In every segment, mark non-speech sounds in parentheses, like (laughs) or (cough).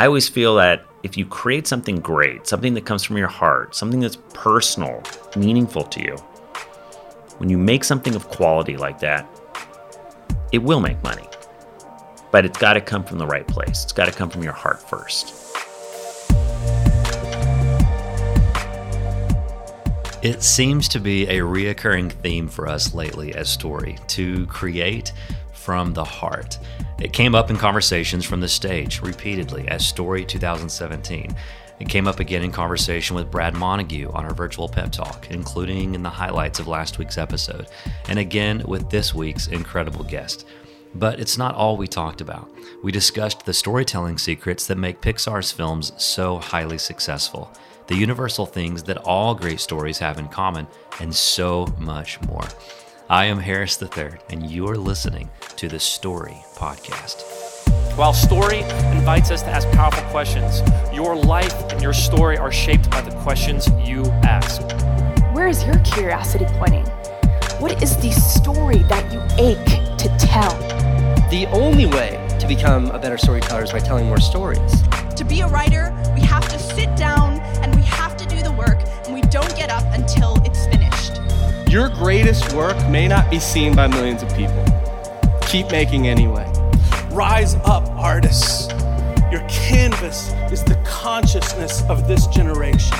I always feel that if you create something great, something that comes from your heart, something that's personal, meaningful to you, when you make something of quality like that, it will make money. But it's got to come from the right place. It's got to come from your heart first. It seems to be a reoccurring theme for us lately as Story to create from the heart. It came up in conversations from the stage repeatedly as Story 2017. It came up again in conversation with Brad Montague on our virtual pep talk, including in the highlights of last week's episode, and again with this week's incredible guest. But it's not all we talked about. We discussed the storytelling secrets that make Pixar's films so highly successful, the universal things that all great stories have in common, and so much more. I am Harris III, and you are listening to the Story Podcast. While story invites us to ask powerful questions, your life and your story are shaped by the questions you ask. Where is your curiosity pointing? What is the story that you ache to tell? The only way to become a better storyteller is by telling more stories. To be a writer, we have to sit down and we have to do the work, and we don't get up until it's finished. Your greatest work may not be seen by millions of people. Keep making anyway. Rise up, artists. Your canvas is the consciousness of this generation.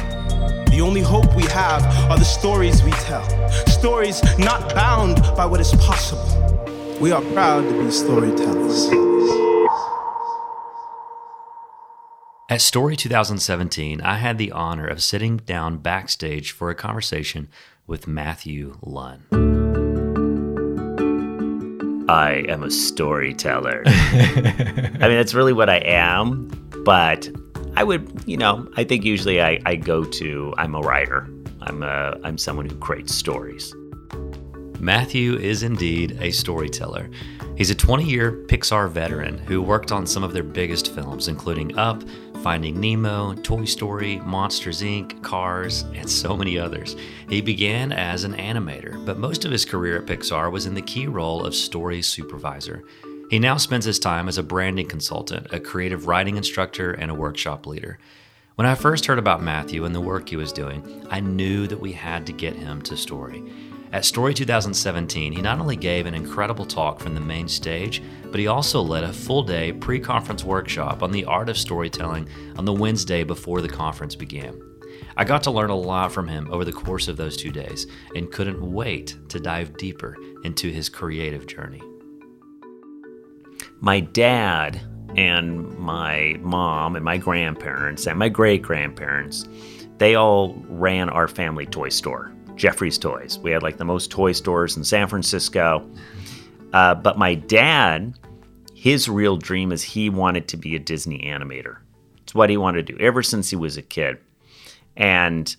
The only hope we have are the stories we tell. Stories not bound by what is possible. We are proud to be storytellers. At Story 2017, I had the honor of sitting down backstage for a conversation with Matthew Luhn. I am a storyteller. (laughs) I mean, that's really what I am, but I would, you know, I think usually I, I go to, I'm a writer. I'm, a, I'm someone who creates stories. Matthew is indeed a storyteller. He's a 20 year Pixar veteran who worked on some of their biggest films, including Up, Finding Nemo, Toy Story, Monsters Inc., Cars, and so many others. He began as an animator, but most of his career at Pixar was in the key role of story supervisor. He now spends his time as a branding consultant, a creative writing instructor, and a workshop leader. When I first heard about Matthew and the work he was doing, I knew that we had to get him to Story. At Story 2017, he not only gave an incredible talk from the main stage, but he also led a full day pre conference workshop on the art of storytelling on the Wednesday before the conference began. I got to learn a lot from him over the course of those two days and couldn't wait to dive deeper into his creative journey. My dad and my mom and my grandparents and my great grandparents, they all ran our family toy store. Jeffrey's Toys. We had like the most toy stores in San Francisco. Uh, but my dad, his real dream is he wanted to be a Disney animator. It's what he wanted to do ever since he was a kid. And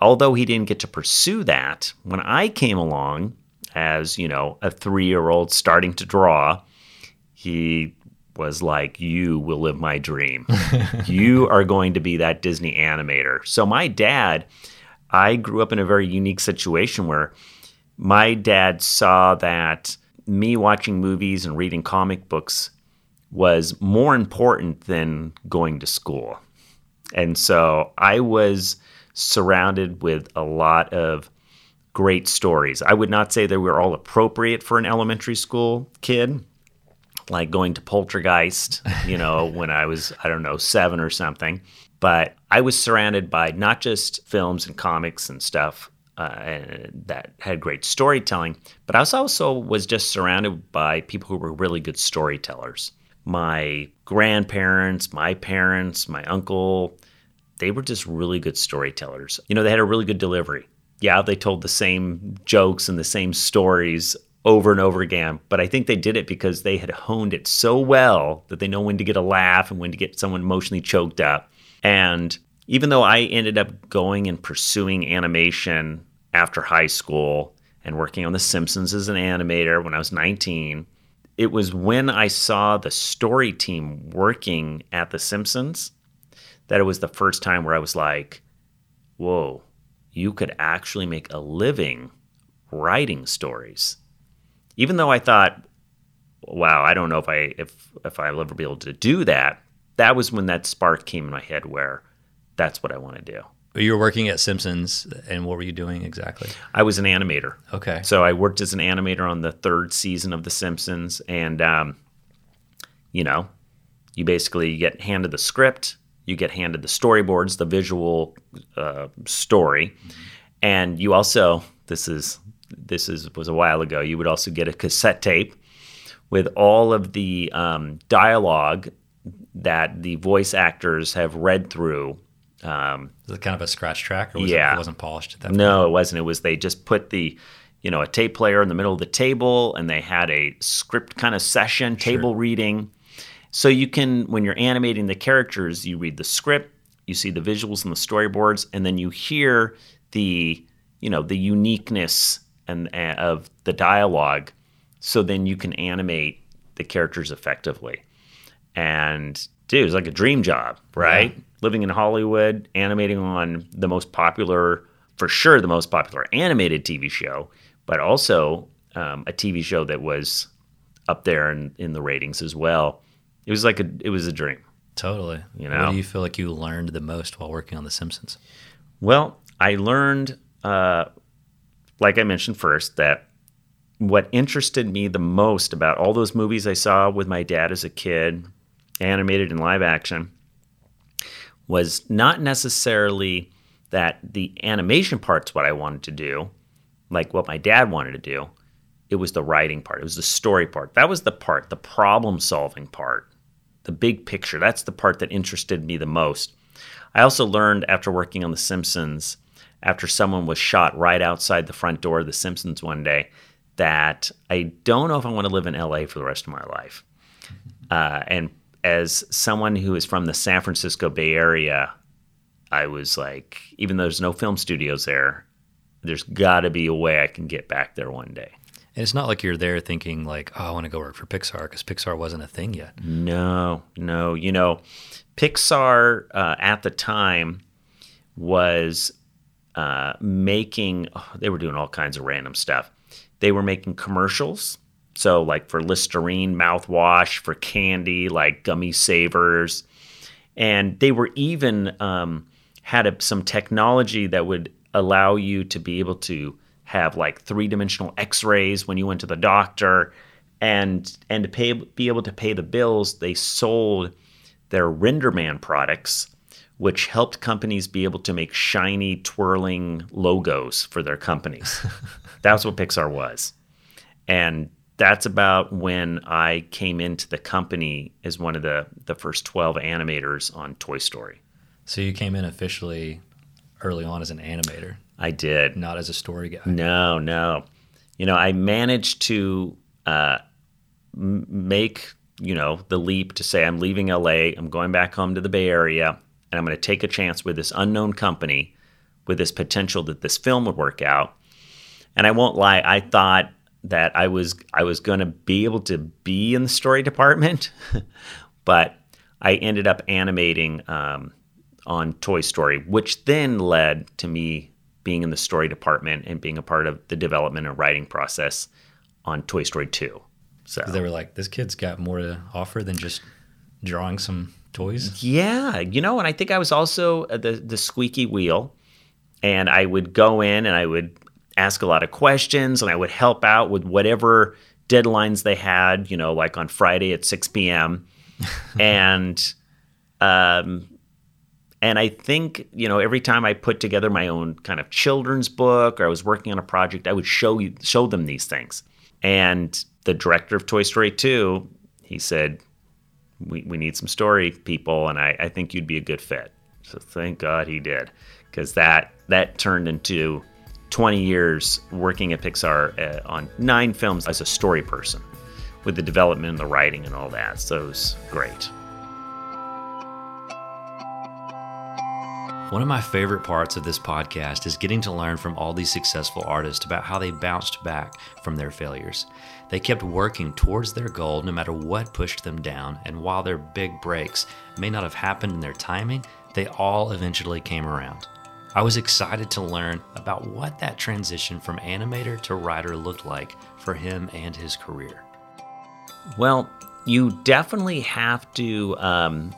although he didn't get to pursue that, when I came along as, you know, a three year old starting to draw, he was like, You will live my dream. (laughs) you are going to be that Disney animator. So my dad, I grew up in a very unique situation where my dad saw that me watching movies and reading comic books was more important than going to school. And so I was surrounded with a lot of great stories. I would not say they were all appropriate for an elementary school kid, like going to Poltergeist, you know, (laughs) when I was, I don't know, seven or something. But I was surrounded by not just films and comics and stuff uh, that had great storytelling, but I was also was just surrounded by people who were really good storytellers. My grandparents, my parents, my uncle, they were just really good storytellers. You know, they had a really good delivery. Yeah, they told the same jokes and the same stories over and over again, but I think they did it because they had honed it so well that they know when to get a laugh and when to get someone emotionally choked up. And even though I ended up going and pursuing animation after high school and working on The Simpsons as an animator when I was 19, it was when I saw the story team working at The Simpsons that it was the first time where I was like, whoa, you could actually make a living writing stories. Even though I thought, wow, I don't know if I if if I'll ever be able to do that, that was when that spark came in my head where that's what I want to do. You were working at Simpsons, and what were you doing exactly? I was an animator. Okay. So I worked as an animator on the third season of The Simpsons, and um, you know, you basically get handed the script, you get handed the storyboards, the visual uh, story, and you also this is this is was a while ago. You would also get a cassette tape with all of the um, dialogue that the voice actors have read through. Um, Was it kind of a scratch track, or was Yeah. it, it wasn't polished at that no, it wasn't. It was they just put the, you know, a tape player in the middle of the table, and they had a script kind of session, table reading. So you can, when you're animating the characters, you read the script, you see the visuals and the storyboards, and then you hear the, you know, the uniqueness and uh, of the dialogue. So then you can animate the characters effectively. And dude, it was like a dream job, right? Living in Hollywood, animating on the most popular, for sure, the most popular animated TV show, but also um, a TV show that was up there in, in the ratings as well. It was like a, it was a dream. Totally. You know, What do you feel like you learned the most while working on The Simpsons? Well, I learned, uh, like I mentioned first, that what interested me the most about all those movies I saw with my dad as a kid, animated and live action, was not necessarily that the animation part's what I wanted to do, like what my dad wanted to do. It was the writing part, it was the story part. That was the part, the problem solving part, the big picture. That's the part that interested me the most. I also learned after working on The Simpsons, after someone was shot right outside the front door of The Simpsons one day, that I don't know if I want to live in LA for the rest of my life. Uh, and as someone who is from the San Francisco Bay Area, I was like, even though there's no film studios there, there's got to be a way I can get back there one day. And it's not like you're there thinking like, oh, I want to go work for Pixar because Pixar wasn't a thing yet. No, no. You know, Pixar uh, at the time was uh, making, oh, they were doing all kinds of random stuff. They were making commercials. So, like for Listerine mouthwash, for candy, like Gummi Savers. And they were even um, had a, some technology that would allow you to be able to have like three dimensional x rays when you went to the doctor. And, and to pay, be able to pay the bills, they sold their Renderman products, which helped companies be able to make shiny, twirling logos for their companies. (laughs) that's what Pixar was. And that's about when I came into the company as one of the, the first 12 animators on Toy Story. So you came in officially early on as an animator, I did. not as a story guy. No, no. You know, I managed to uh, make, you know, the leap to say, I'm leaving LA, I'm going back home to the Bay Area, and I'm going to take a chance with this unknown company with this potential that this film would work out. And I won't lie, I thought that I was I was going to be able to be in the story department, (laughs) but I ended up animating um, on Toy Story, which then led to me being in the story department and being a part of the development and writing process on Toy Story 2. So They were like, this kid's got more to offer than just drawing some toys. Yeah, you know, and I think I was also uh, the the squeaky wheel, and I would go in and I would ask a lot of questions, and I would help out with whatever deadlines they had. You know, like on Friday at six p.m. (laughs) and um, and I think you know every time I put together my own kind of children's book or I was working on a project, I would show you show them these things. And the director of Toy Story 2, he said, we, we need some story people and I, I think you'd be a good fit so thank god he did because that that turned into 20 years working at pixar uh, on nine films as a story person with the development and the writing and all that so it was great One of my favorite parts of this podcast is getting to learn from all these successful artists about how they bounced back from their failures. They kept working towards their goal no matter what pushed them down, and while their big breaks may not have happened in their timing, they all eventually came around. I was excited to learn about what that transition from animator to writer looked like for him and his career. Well, you definitely have to um,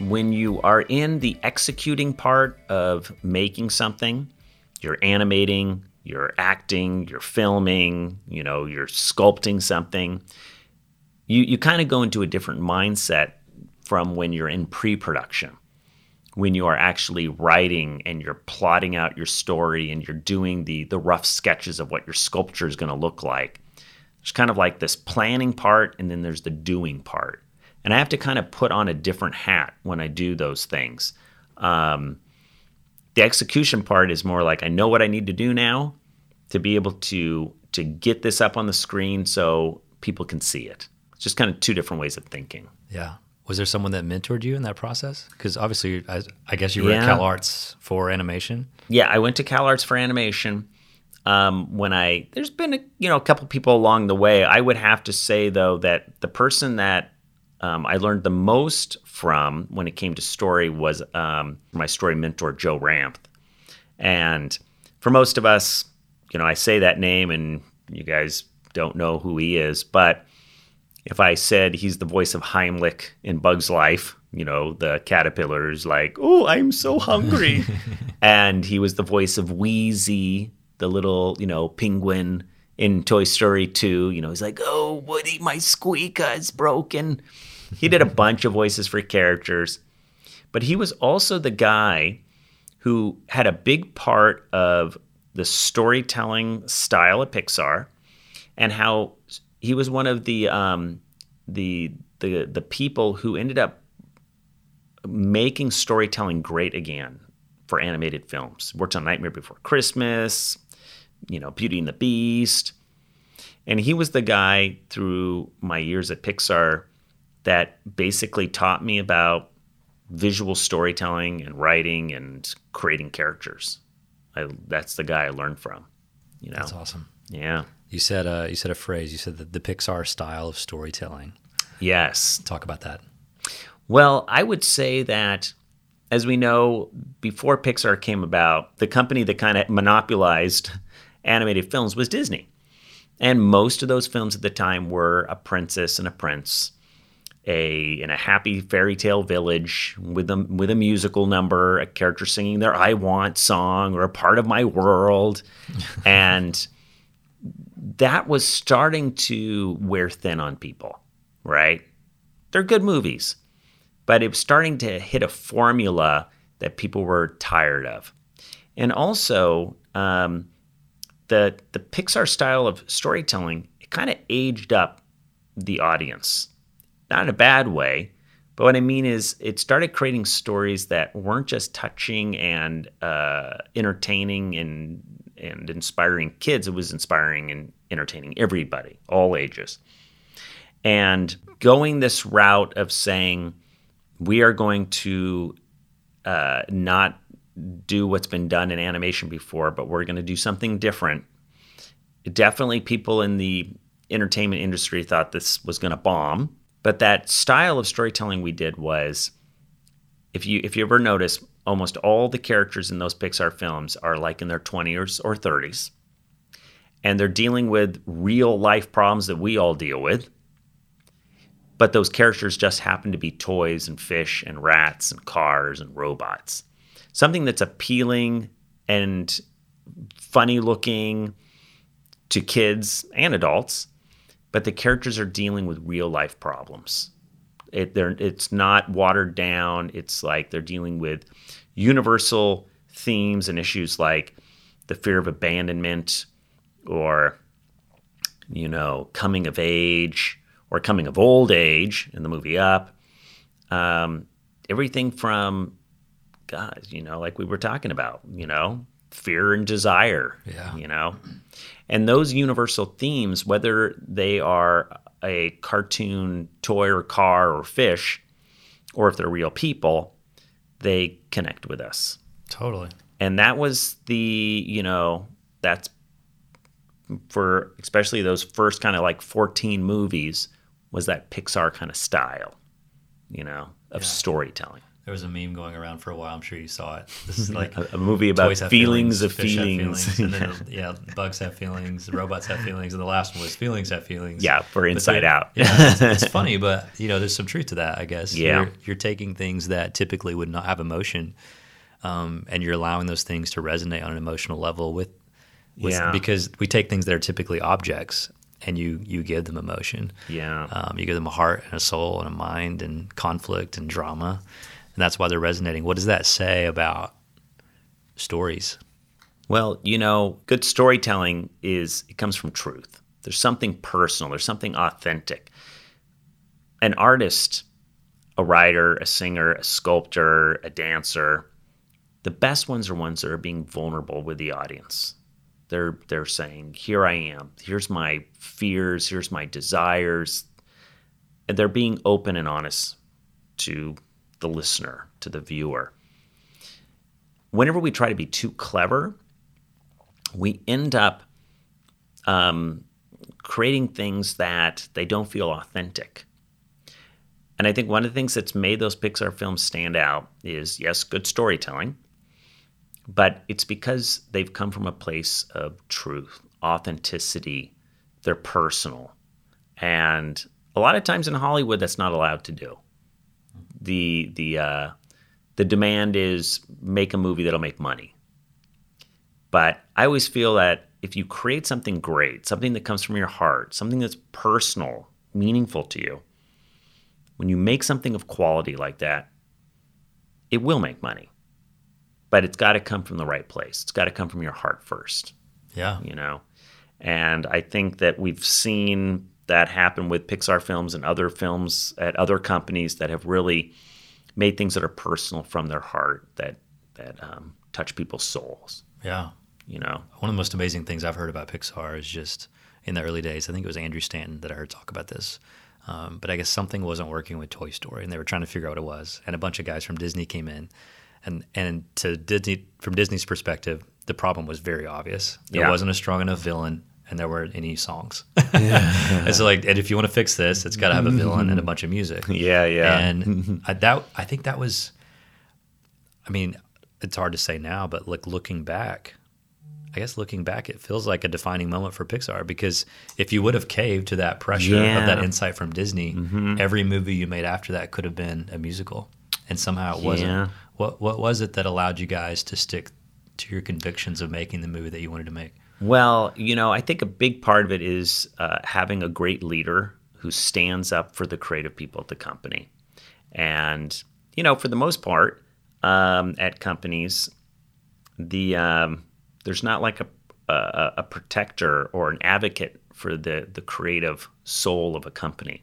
when you are in the executing part of making something, you're animating, you're acting, you're filming, you know, you're sculpting something. You you kind of go into a different mindset from when you're in pre-production. When you are actually writing and you're plotting out your story and you're doing the the rough sketches of what your sculpture is going to look like. There's kind of like this planning part and then there's the doing part. And I have to kind of put on a different hat when I do those things. Um, the execution part is more like I know what I need to do now to be able to to get this up on the screen so people can see it. It's just kind of two different ways of thinking. Yeah. Was there someone that mentored you in that process? Because obviously, I, I, guess you were Yeah. at Cal Arts for animation. Yeah, I went to Cal Arts for animation. Um, when I there's been a, you know a couple people along the way. I would have to say though that the person that um, I learned the most from when it came to story was um, my story mentor Joe Ranft. And for most of us, you know, I say that name and you guys don't know who he is, but if I said he's the voice of Heimlich in Bug's Life, you know, the caterpillar's like, oh, I'm so hungry. (laughs) and he was the voice of Wheezy, the little, you know, penguin in Toy Story 2. You know, he's like, oh, Woody, my squeaker is broken. He did a (laughs) bunch of voices for characters, but he was also the guy who had a big part of the storytelling style at Pixar and how he was one of the um, the the the people who ended up making storytelling great again for animated films. Worked on Nightmare Before Christmas, you know, Beauty and the Beast, and he was the guy through my years at Pixar that basically taught me about visual storytelling and writing and creating characters. I, that's the guy I learned from. You know, That's awesome. yeah. You said uh, you said a phrase. You said the, the Pixar style of storytelling. Yes. Talk about that. Well, I would say that, as we know, before Pixar came about, the company that kind of monopolized animated films was Disney. And most of those films at the time were a princess and a prince, a in a happy fairy tale village with a with a musical number, a character singing their "I Want" song or a part of my world, (laughs) and that was starting to wear thin on people, right? They're good movies, but it was starting to hit a formula that people were tired of. And also, um, the the Pixar style of storytelling it kind of aged up the audience, not in a bad way, but what I mean is it started creating stories that weren't just touching and uh, entertaining and and inspiring kids. It was inspiring and entertaining everybody, all ages. And going this route of saying we are going to uh, not do what's been done in animation before, but we're going to do something different. Definitely, people in the entertainment industry thought this was going to bomb, but that style of storytelling we did was, if you if you ever notice, almost all the characters in those Pixar films are like in their 20s or 30s, and they're dealing with real life problems that we all deal with. But those characters just happen to be toys and fish and rats and cars and robots something that's appealing and funny looking to kids and adults, but the characters are dealing with real life problems. It, they're, it's not watered down. It's like they're dealing with universal themes and issues like the fear of abandonment or, you know, coming of age or coming of old age in the movie Up. Um, everything from God, you know, like we were talking about, you know, fear and desire, Yeah. you know, and those universal themes, whether they are a cartoon toy or car or fish, or if they're real people, they connect with us. Totally. And that was the, you know, that's for especially those first kind of like 14 movies was that Pixar kind of style, you know, of storytelling. There was a meme going around for a while. I'm sure you saw it. This is (laughs) like a, a movie about have feelings, of have feelings. and then (laughs) yeah, bugs have feelings, robots have feelings, and the last one was feelings have feelings. Yeah, for Inside Out. yeah, it's, it's (laughs) funny, but you know, there's some truth to that. I guess. Yeah. You're, you're taking things that typically would not have emotion, um, and you're allowing those things to resonate on an emotional level with, with Yeah. because we take things that are typically objects and you you give them emotion. Yeah. Um, you give them a heart and a soul and a mind and conflict and drama, and that's why they're resonating. What does that say about stories? Well, you know, good storytelling is it comes from truth. There's something personal, there's something authentic. An artist, a writer, a singer, a sculptor, a dancer, the best ones are ones that are being vulnerable with the audience. They're they're saying, "Here I am. Here's my fears, here's my desires." And they're being open and honest to the listener, to the viewer. Whenever we try to be too clever, we end up um, creating things that they don't feel authentic. And I think one of the things that's made those Pixar films stand out is yes, good storytelling, but it's because they've come from a place of truth, authenticity, they're personal. And a lot of times in Hollywood, that's not allowed to do. The, the, uh, the demand is make a movie that'll make money. But I always feel that if you create something great, something that comes from your heart, something that's personal, meaningful to you, when you make something of quality like that, it will make money. But it's got to come from the right place. It's got to come from your heart first, Yeah. you know? And I think that we've seen that happen with Pixar films and other films at other companies that have really made things that are personal from their heart that that um, touch people's souls. Yeah. You know, One of the most amazing things I've heard about Pixar is just in the early days. I think it was Andrew Stanton that I heard talk about this. Um, but I guess something wasn't working with Toy Story, and they were trying to figure out what it was. And a bunch of guys from Disney came in, and and to Disney from Disney's perspective, the problem was very obvious. There Yeah. wasn't a strong enough villain, and there weren't any songs. (laughs) and so, like, and if you want to fix this, it's got to have a villain and a bunch of music. (laughs) Yeah, yeah. And (laughs) I, that I think that was. I mean, it's hard to say now, but like looking back, I guess looking back, it feels like a defining moment for Pixar because if you would have caved to that pressure of that Mm-hmm. insight from Disney, every movie you made after that could have been a musical, and somehow it wasn't. Yeah. What What was it that allowed you guys to stick to your convictions of making the movie that you wanted to make? Well, you know, I think a big part of it is uh, having a great leader who stands up for the creative people at the company. And, you know, for the most part, um, at companies, the um, there's not like a, a a protector or an advocate for the the creative soul of a company.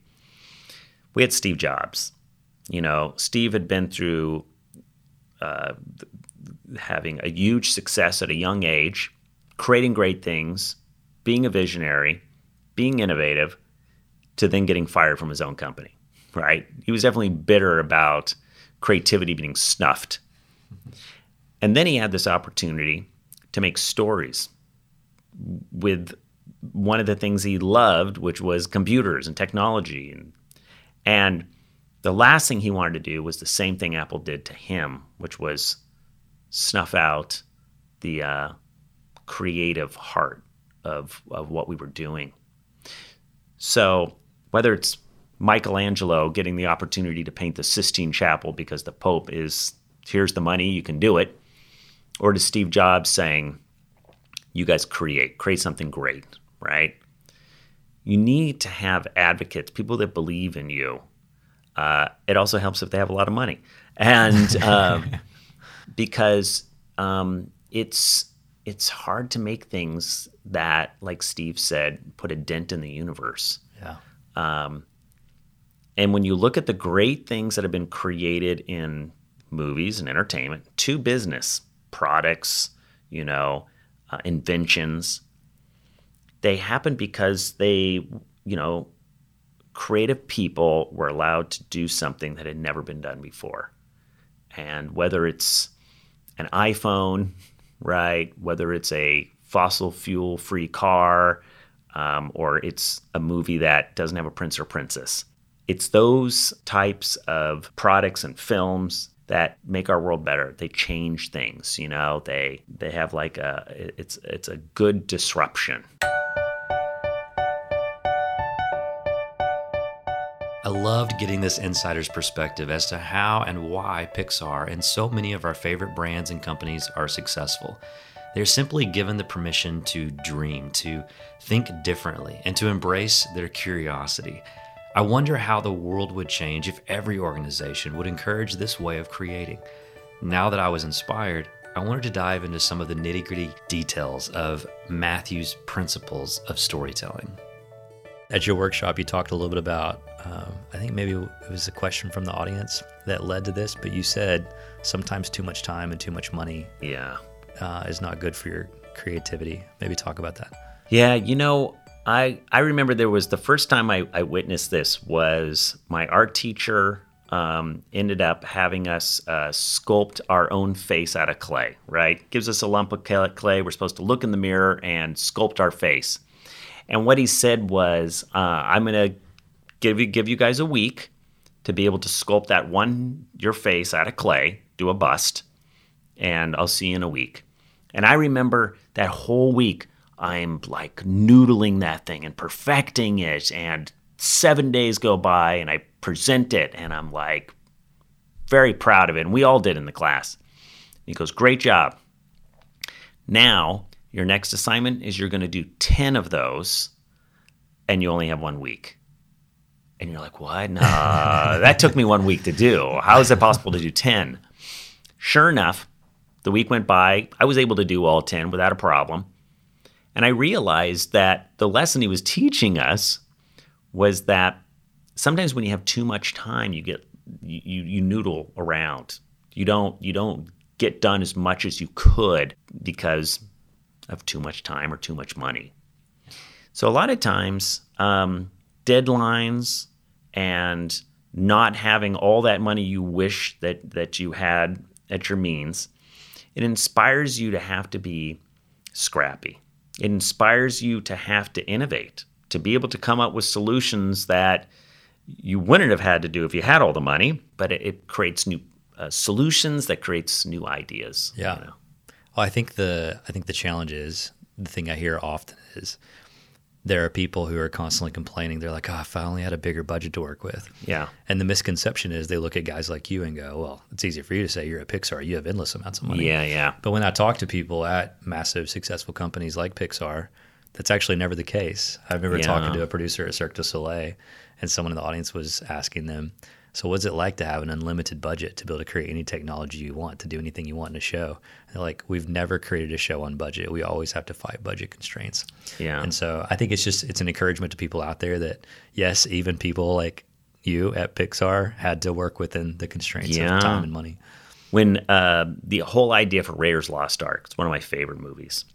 We had Steve Jobs. You know, Steve had been through uh, having a huge success at a young age, creating great things, being a visionary, being innovative, to then getting fired from his own company, right? He was definitely bitter about creativity being snuffed. And then he had this opportunity to make stories with one of the things he loved, which was computers and technology. And, and the last thing he wanted to do was the same thing Apple did to him, which was snuff out the uh, creative heart of, of what we were doing. So whether it's Michelangelo getting the opportunity to paint the Sistine Chapel because the Pope is, here's the money, you can do it, or to Steve Jobs saying, you guys create, create something great, right? You need to have advocates, people that believe in you. Uh, it also helps if they have a lot of money. And um, (laughs) because um, it's it's hard to make things that, like Steve said, put a dent in the universe. Yeah. Um, and when you look at the great things that have been created in movies and entertainment to business products, you know, uh, inventions, they happen because they, you know, creative people were allowed to do something that had never been done before. And whether it's an iPhone, right? Whether it's a fossil fuel free car, um, or it's a movie that doesn't have a prince or princess. It's those types of products and films that make our world better. They change things, you know. They they have like a it's it's a good disruption. I loved getting this insider's perspective as to how and why Pixar and so many of our favorite brands and companies are successful. They're simply given the permission to dream, to think differently, and to embrace their curiosity. I wonder how the world would change if every organization would encourage this way of creating. Now that I was inspired, I wanted to dive into some of the nitty gritty details of Matthew's principles of storytelling. At your workshop, you talked a little bit about, um, I think maybe it was a question from the audience that led to this, but you said sometimes too much time and too much money Yeah. uh, is not good for your creativity. Maybe talk about that. Yeah, you know, I I remember there was the first time I, I witnessed this was my art teacher um, ended up having us uh, sculpt our own face out of clay. Right, gives us a lump of clay. We're supposed to look in the mirror and sculpt our face. And what he said was, uh, "I'm gonna give you give you guys a week to be able to sculpt that one your face out of clay, do a bust, and I'll see you in a week." And I remember that whole week, I'm like noodling that thing and perfecting it. And seven days go by and I present it and I'm like very proud of it. And we all did in the class. He goes, Great job. Now, your next assignment is you're going to do 10 of those and you only have one week. And you're like, What? Nah, that took me one week to do. How is it possible to do 10? Sure enough, the week went by. I was able to do all 10 without a problem. And I realized that the lesson he was teaching us was that sometimes when you have too much time, you get you you noodle around. You don't you don't get done as much as you could because of too much time or too much money. So a lot of times, um, deadlines and not having all that money you wish that that you had at your means, it inspires you to have to be scrappy. It inspires you to have to innovate, to be able to come up with solutions that you wouldn't have had to do if you had all the money, but it, it creates new uh, solutions that creates new ideas. you Yeah. know. Well, I think the I think the challenge is the thing I hear often is there are people who are constantly complaining. They're like, "Oh, if I only had a bigger budget to work with." Yeah. And the misconception is they look at guys like you and go, "Well, it's easy for you to say you're at Pixar. You have endless amounts of money." Yeah, yeah. But when I talk to people at massive successful companies like Pixar, that's actually never the case. I remember Yeah. talking to a producer at Cirque du Soleil, and someone in the audience was asking them, "So, what's it like to have an unlimited budget to be able to create any technology you want, to do anything you want in a show?" And like, "We've never created a show on budget. We always have to fight budget constraints." Yeah. And so, I think it's just it's an encouragement to people out there that yes, even people like you at Pixar had to work within the constraints Yeah. of time and money. when uh, the whole idea for Raiders Lost Ark, it's one of my favorite movies.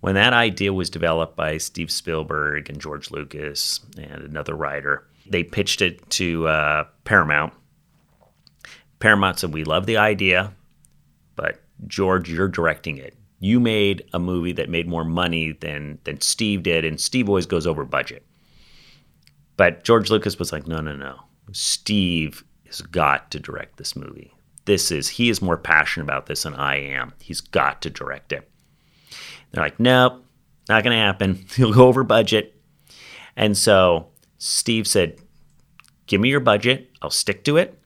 When that idea was developed by Steve Spielberg and George Lucas and another writer, they pitched it to uh, Paramount. Paramount said, "We love the idea, but George, you're directing it. You made a movie that made more money than than Steve did, and Steve always goes over budget." But George Lucas was like, "No, no, no. Steve has got to direct this movie. This is he is more passionate about this than I am. He's got to direct it." They're like, "Nope, not going to happen. (laughs) He'll go over budget." And so Steve said, "Give me your budget. I'll stick to it."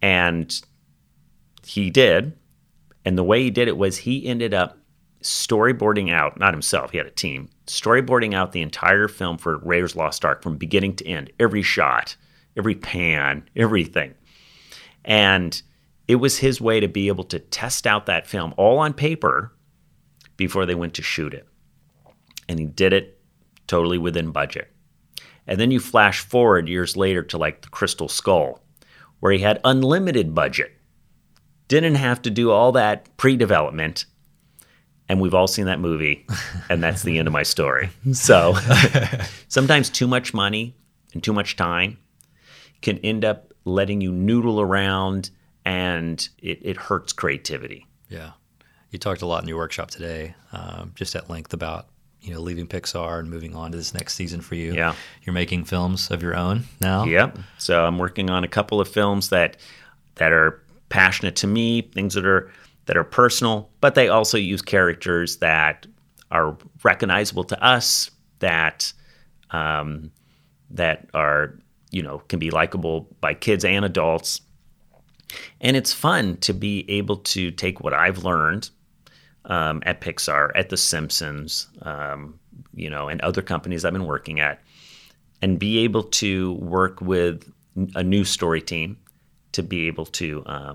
And he did. And the way he did it was he ended up storyboarding out, not himself, he had a team, storyboarding out the entire film for Raiders Lost Ark from beginning to end, every shot, every pan, everything. And it was his way to be able to test out that film all on paper before they went to shoot it. And he did it totally within budget. And then you flash forward years later to like the Crystal Skull, where he had unlimited budget, didn't have to do all that pre development. And we've all seen that movie, and that's the end of my story. So (laughs) sometimes too much money and too much time can end up letting you noodle around and it, it hurts creativity. Yeah, you talked a lot in your workshop today, um, just at length about you know leaving Pixar and moving on to this next season for you. Yeah. you're making films of your own now. Yep. So I'm working on a couple of films that that are passionate to me, things that are that are personal, but they also use characters that are recognizable to us, that um, that are you know can be likable by kids and adults. And it's fun to be able to take what I've learned um, at Pixar, at The Simpsons, um, you know, and other companies I've been working at, and be able to work with a new story team to be able to uh,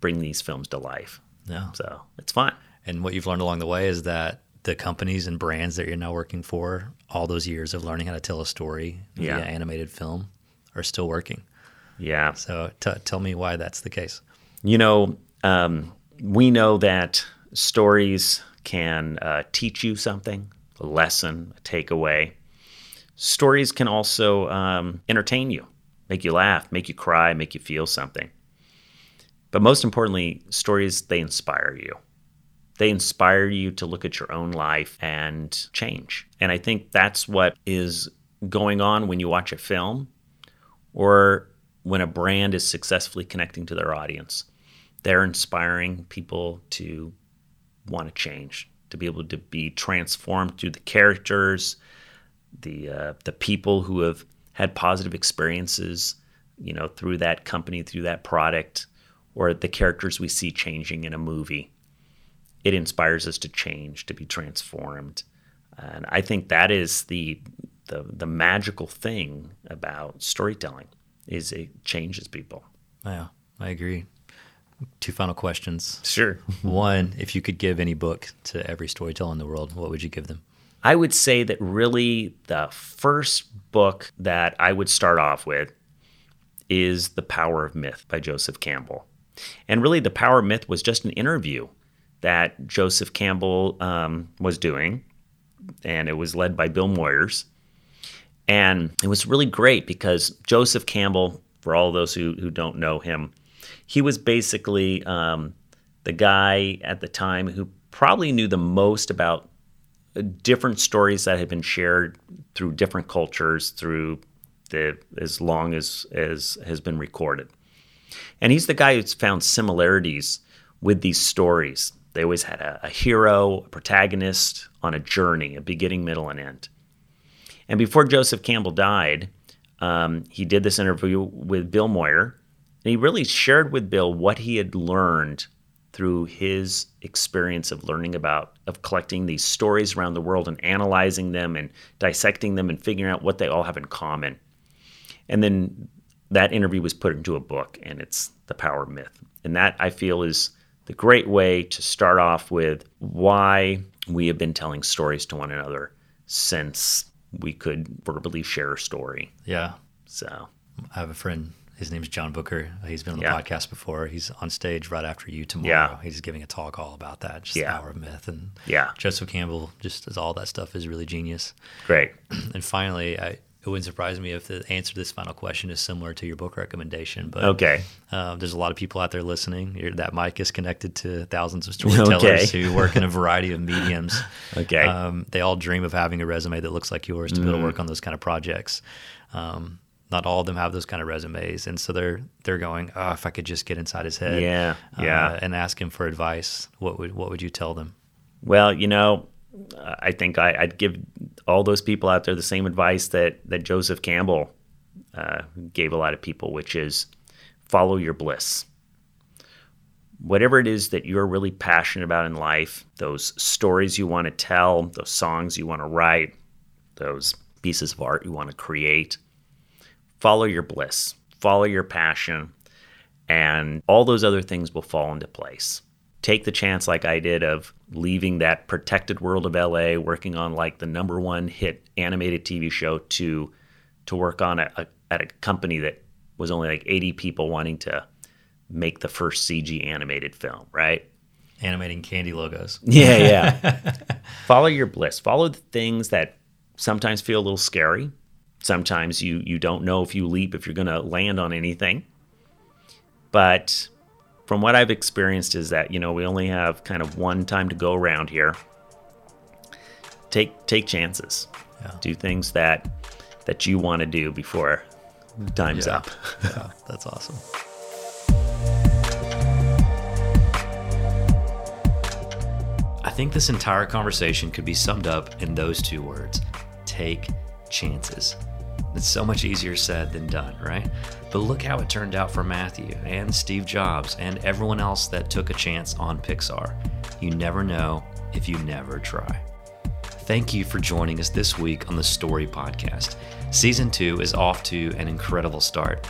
bring these films to life. Yeah. So it's fun. And what you've learned along the way is that the companies and brands that you're now working for, all those years of learning how to tell a story Yeah. via animated film, are still working. Yeah. So t- tell me why that's the case. You know, um, we know that stories can uh, teach you something, a lesson, a takeaway. Stories can also um, entertain you, make you laugh, make you cry, make you feel something. But most importantly, stories, they inspire you. They inspire you to look at your own life and change. And I think that's what is going on when you watch a film or when a brand is successfully connecting to their audience. They're inspiring people to want to change, to be able to be transformed through the characters, the uh, the people who have had positive experiences, you know, through that company, through that product, or the characters we see changing in a movie. It inspires us to change, to be transformed, and I think that is the the, the magical thing about storytelling is it changes people. Yeah, I agree. Two final questions. Sure. (laughs) One, if you could give any book to every storyteller in the world, what would you give them? I would say that really the first book that I would start off with is The Power of Myth by Joseph Campbell. And really, The Power of Myth was just an interview that Joseph Campbell um, was doing, and it was led by Bill Moyers. And it was really great because Joseph Campbell, for all those who, who don't know him, he was basically um, the guy at the time who probably knew the most about different stories that had been shared through different cultures through the as long as as has been recorded. And he's the guy who's found similarities with these stories. They always had a, a hero, a protagonist on a journey, a beginning, middle, and end. And before Joseph Campbell died, um, he did this interview with Bill Moyer, and he really shared with Bill what he had learned through his experience of learning about of collecting these stories around the world and analyzing them and dissecting them and figuring out what they all have in common. And then that interview was put into a book and it's The Power Myth. And that I feel is the great way to start off with why we have been telling stories to one another since we could verbally share a story. Yeah. So I have a friend. His name's John Booker. He's been on the Yeah. podcast before. He's on stage right after you tomorrow. Yeah. He's giving a talk all about that, just Yeah. the power of myth. And Yeah. Joseph Campbell, just as all that stuff is really genius. great. (clears throat) And finally, I, it wouldn't surprise me if the answer to this final question is similar to your book recommendation. But Okay. um, there's a lot of people out there listening. Your, that mic is connected to thousands of storytellers Okay. who work in a variety of mediums. (laughs) Okay. Um, they all dream of having a resume that looks like yours to be able Mm. to work on those kind of projects. Um, not all of them have those kind of resumes, and so they're they're going, oh, if I could just get inside his head, Yeah, uh, yeah. and ask him for advice. What would what would you tell them? Well, you know, I think I, I'd give all those people out there the same advice that that Joseph Campbell uh, gave a lot of people, which is follow your bliss. Whatever it is that you're really passionate about in life, those stories you want to tell, those songs you want to write, those pieces of art you want to create, follow your bliss, follow your passion, and all those other things will fall into place. Take the chance, like I did, of leaving that protected world of LA, working on like the number one hit animated TV show, to to work on a, a, at a company that was only like 80 people wanting to make the first CG animated film, right? Animating candy logos. (laughs) Yeah, yeah. (laughs) follow your bliss. Follow the things that sometimes feel a little scary. Sometimes you you don't know if you leap if you're going to land on anything. But from what I've experienced is that, you know, we only have kind of one time to go around here. Take take chances. Yeah. Do things that that you want to do before time's yeah. up. (laughs) yeah, that's awesome. I think this entire conversation could be summed up in those two words take chances. It's so much easier said than done, right? But look how it turned out for Matthew and Steve Jobs and everyone else that took a chance on Pixar. You never know if you never try. Thank you for joining us this week on the Story Podcast. Season 2 is off to an incredible start.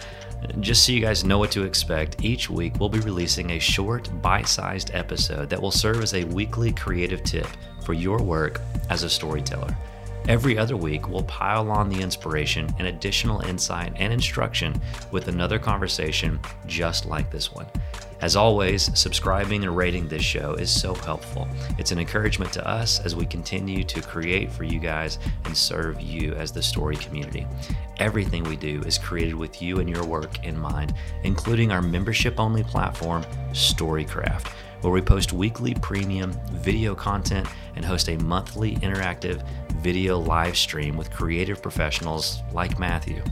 Just so you guys know what to expect, each week we'll be releasing a short, bite sized episode that will serve as a weekly creative tip for your work as a storyteller. Every other week, we'll pile on the inspiration and additional insight and instruction with another conversation just like this one. As always, subscribing and rating this show is so helpful. It's an encouragement to us as we continue to create for you guys and serve you as the story community. Everything we do is created with you and your work in mind, including our membership only platform, Storycraft where we post weekly premium video content and host a monthly interactive video live stream with creative professionals like Matthew.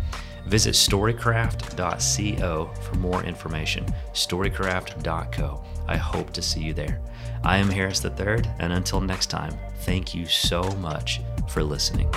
Visit storycraft.co for more information. Storycraft.co. I hope to see you there. I am Harris III, and until next time, thank you so much for listening.